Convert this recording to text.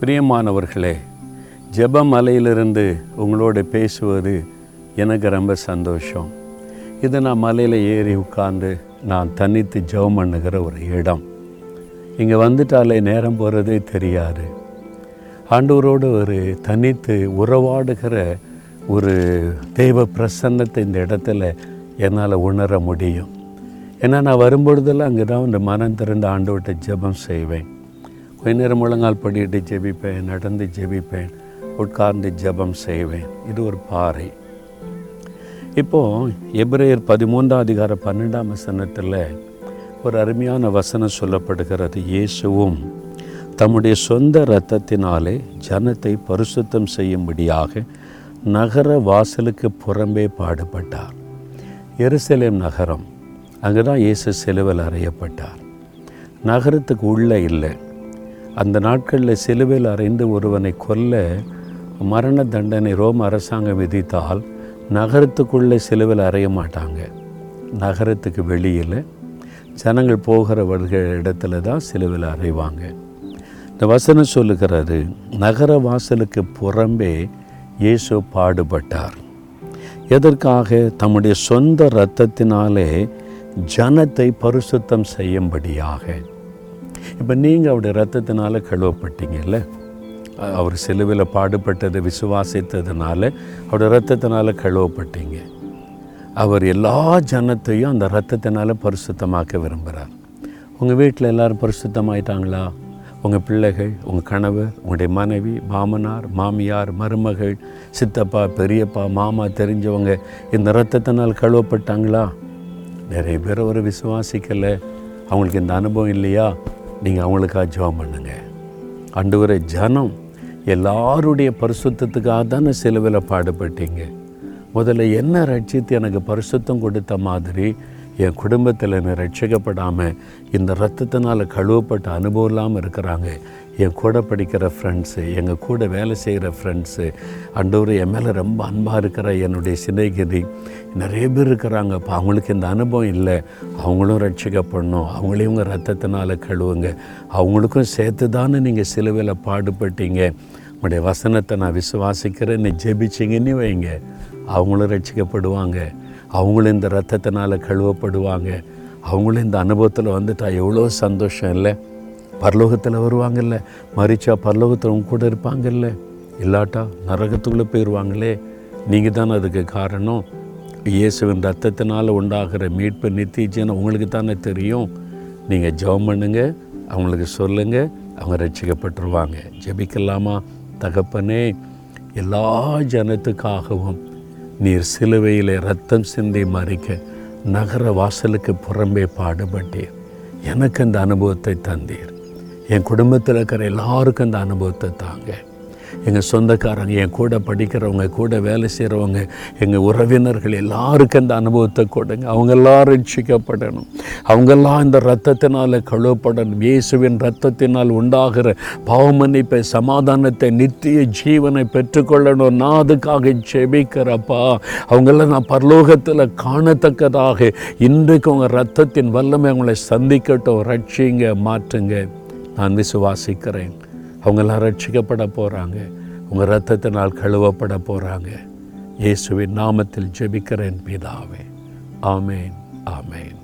பிரியமானவர்களே ஜெப மலையிலிருந்து உங்களோட பேசுவது எனக்கு ரொம்ப சந்தோஷம். இது நான் மலையில் ஏறி உட்கார்ந்து நான் தனித்து ஜெபம் பண்ணுகிற ஒரு இடம். இங்கே வந்துட்டாலே நேரம் போகிறதே தெரியாது. ஆண்டவரோடு ஒரு தனித்து உறவாடுகிற ஒரு தெய்வ பிரசன்னத்தை இந்த இடத்துல என்னால் உணர முடியும். ஏன்னா நான் வரும்பொழுதெல்லாம் அங்கே தான் இந்த மனம் திறந்து ஆண்டோட்ட ஜெபம் செய்வேன். கொஞ்ச நேரம் முழங்கால் படிட்டு ஜெபிப்பேன் நடந்து ஜெபிப்பேன் உட்கார்ந்து ஜெபம் செய்வேன். இது ஒரு பாறை. இப்போது எப்ரேயர் பதிமூன்றாம் அதிகார பன்னெண்டாம் வசனத்தில் ஒரு அருமையான வசனம் சொல்லப்படுகிறது. இயேசுவும் தம்முடைய சொந்த இரத்தத்தினாலே ஜனத்தை பரிசுத்தம் செய்யும்படியாக நகர வாசலுக்கு புறம்பே பாடுபட்டார். எருசலேம் நகரம். அங்கே தான் இயேசு சிலுவையில் அறையப்பட்டார். நகரத்துக்கு உள்ளே இல்லை. அந்த நாட்களில் சிலுவையில் அறைந்து ஒருவனை கொல்ல மரண தண்டனை ரோம அரசாங்கம் விதித்தால் நகரத்துக்குள்ளே சிலுவையில் அறைய மாட்டாங்க. நகரத்துக்கு வெளியில் ஜனங்கள் போகிற வருகிற இடத்துல தான் சிலுவையில் அறைவாங்க. இந்த வசனம் சொல்லுகிறாரு நகர வாசலுக்கு புறம்பே இயேசு பாடுபட்டார். எதற்காக? தம்முடைய சொந்த இரத்தத்தினாலே ஜனத்தை பரிசுத்தம் செய்யும்படியாக. இப்போ நீங்கள் அவருடைய ரத்தத்தினால கழுவப்பட்டீங்கல்ல? அவர் செலுவில் பாடுபட்டதை விசுவாசித்ததுனால அவருடைய ரத்தத்தினால கழுவப்பட்டீங்க. அவர் எல்லா ஜனத்தையும் அந்த ரத்தத்தினால பரிசுத்தமாக்க விரும்புகிறார் உங்கள் வீட்டில் எல்லாரும் பரிசுத்தமாயிட்டாங்களா? உங்கள் பிள்ளைகள் உங்கள் கணவர் உங்களுடைய மனைவி மாமனார் மாமியார் மருமகள் சித்தப்பா பெரியப்பா மாமா தெரிஞ்சவங்க இந்த ரத்தத்தினால் கழுவப்பட்டாங்களா? நிறைய பேர் அவரை விசுவாசிக்கலை. அவங்களுக்கு இந்த அனுபவம் இல்லையா? நீங்கள் அவங்களுக்காக ஜெபம் பண்ணுங்க. வர ஜனம் எல்லாருடைய பரிசுத்தத்துக்காக தானே சிலுவையில் பாடுபட்டீங்க. முதல்ல என்ன ரட்சித்து எனக்கு பரிசுத்தம் கொடுத்த மாதிரி என் குடும்பத்தில் என்னை ரட்சிக்கப்படாமல் இந்த ரத்தத்தினால் கழுவப்பட்ட அனுபவம் இல்லாமல் இருக்கிறாங்க. என் கூட படிக்கிற ஃப்ரெண்ட்ஸு எங்கள் கூட வேலை செய்கிற ஃப்ரெண்ட்ஸு அண்டவர் என் மேலே ரொம்ப அன்பாக இருக்கிற என்னுடைய சிநேகிதி நிறைய பேர் இருக்கிறாங்க இப்போ அவங்களுக்கு இந்த அனுபவம் இல்லை. அவங்களும் ரட்சிக்கப்படணும். அவங்களையும் உங்கள் ரத்தத்தினால் கழுவுங்க. அவங்களுக்கும் சேர்த்து தானே நீங்கள் சிலுவையில் பாடுபட்டீங்க. உங்களுடைய வசனத்தை நான் விசுவாசிக்கிறேன்னு ஜெபிச்சிங்கன்னு வைங்க. அவங்களும் ரட்சிக்கப்படுவாங்க. அவங்களும் இந்த ரத்தத்தினால் கழுவப்படுவாங்க. அவங்களும் இந்த அனுபவத்தில் வந்துட்டால் எவ்வளோ சந்தோஷம் இல்லை. பரலோகத்தில் வருவாங்கல்ல. மறிச்சா பரலோகத்தில் உங்க கூட இருப்பாங்கல்ல. இல்லாட்டா நரகத்துக்குள்ளே போயிடுவாங்களே நீங்கள் தான் அதுக்கு காரணம். இயேசுவின் ரத்தத்தினால் உண்டாகிற மீட்பு நித்தியஜனம் உங்களுக்கு தானே தெரியும். நீங்கள் ஜெபம் பண்ணுங்க. அவங்களுக்கு சொல்லுங்கள் அவங்க ரட்சிக்கப்பட்டுருவாங்க. ஜெபிக்கலாமா? தகப்பனே எல்லா ஜனத்துக்காகவும் நீர் சிலுவையிலே ரத்தம் சிந்தி மறிக்க நகர வாசலுக்கு புறம்பே பாடுபட்டீர். எனக்கு அந்த அனுபவத்தை தந்தீர். என் குடும்பத்தில் இருக்கிற எல்லாருக்கும் அந்த அனுபவத்தை தாங்க எங்கள் சொந்தக்காரங்க என் கூட படிக்கிறவங்க கூட வேலை செய்கிறவங்க எங்கள் உறவினர்கள் எல்லாருக்கும் இந்த அனுபவத்தை கொடுங்க. அவங்கெல்லாம் ரட்சிக்கப்படணும். அவங்கெல்லாம் இந்த ரத்தத்தினால் கழுவப்படணும். இயேசுவின் ரத்தத்தினால் உண்டாகிற பாவமன்னிப்பை சமாதானத்தை நித்திய ஜீவனை பெற்றுக்கொள்ளணும். நான் அதுக்காக ஜெபிக்கிறப்பா அவங்கெல்லாம் நான் பரலோகத்தில் காணத்தக்கதாக இன்றைக்கு உங்கள் ரத்தத்தின் வல்லமை அவங்களை சந்திக்கட்டும். ரட்சிங்க மாற்றுங்க. நான் விசுவாசிக்கிறேன். அவங்கெல்லாம் ரட்சிக்கப்பட போகிறாங்க உங்கள் ரத்தத்தினால் கழுவப்பட போகிறாங்க இயேசுவின் நாமத்தில் ஜெபிக்கிறேன் பிதாவே. ஆமேன் ஆமேன்.